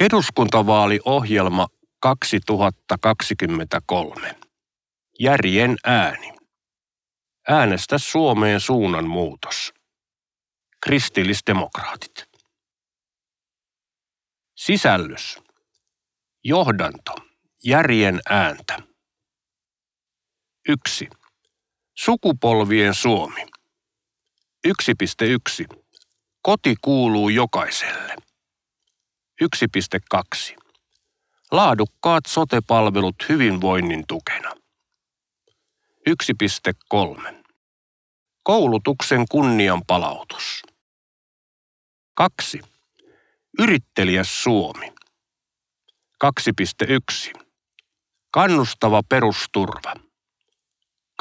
Eduskuntavaaliohjelma 2023. Järjen ääni. Äänestä Suomeen suunnanmuutos. Kristillisdemokraatit. Sisällys. Johdanto. Järjen ääntä. 1. Sukupolvien Suomi. 1.1. Koti kuuluu jokaiselle. 1.2. Laadukkaat sotepalvelut hyvinvoinnin tukena. 1.3. Koulutuksen kunnian palautus. 2. Yrittelijäs Suomi. 2.1. Kannustava perusturva.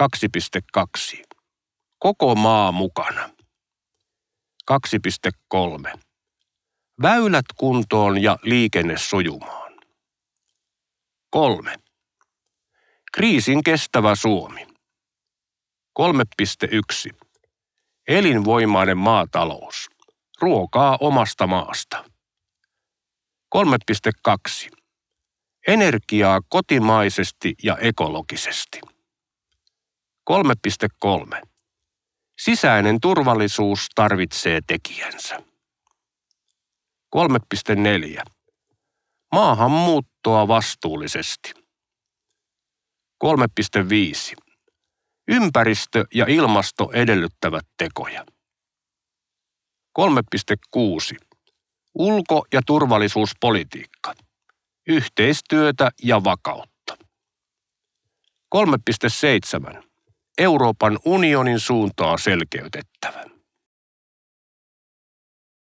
2.2. Koko maa mukana. 2.3. Väylät kuntoon ja liikenne sujumaan. 3. Kriisin kestävä Suomi. 3.1. Elinvoimainen maatalous. Ruokaa omasta maasta. 3.2. Energiaa kotimaisesti ja ekologisesti. 3.3. Sisäinen turvallisuus tarvitsee tekijänsä. 3.4. Maahanmuuttoa vastuullisesti. 3.5. Ympäristö ja ilmasto edellyttävät tekoja. 3.6. Ulko- ja turvallisuuspolitiikka. Yhteistyötä ja vakautta. 3.7. Euroopan unionin suuntaa selkeytettävä.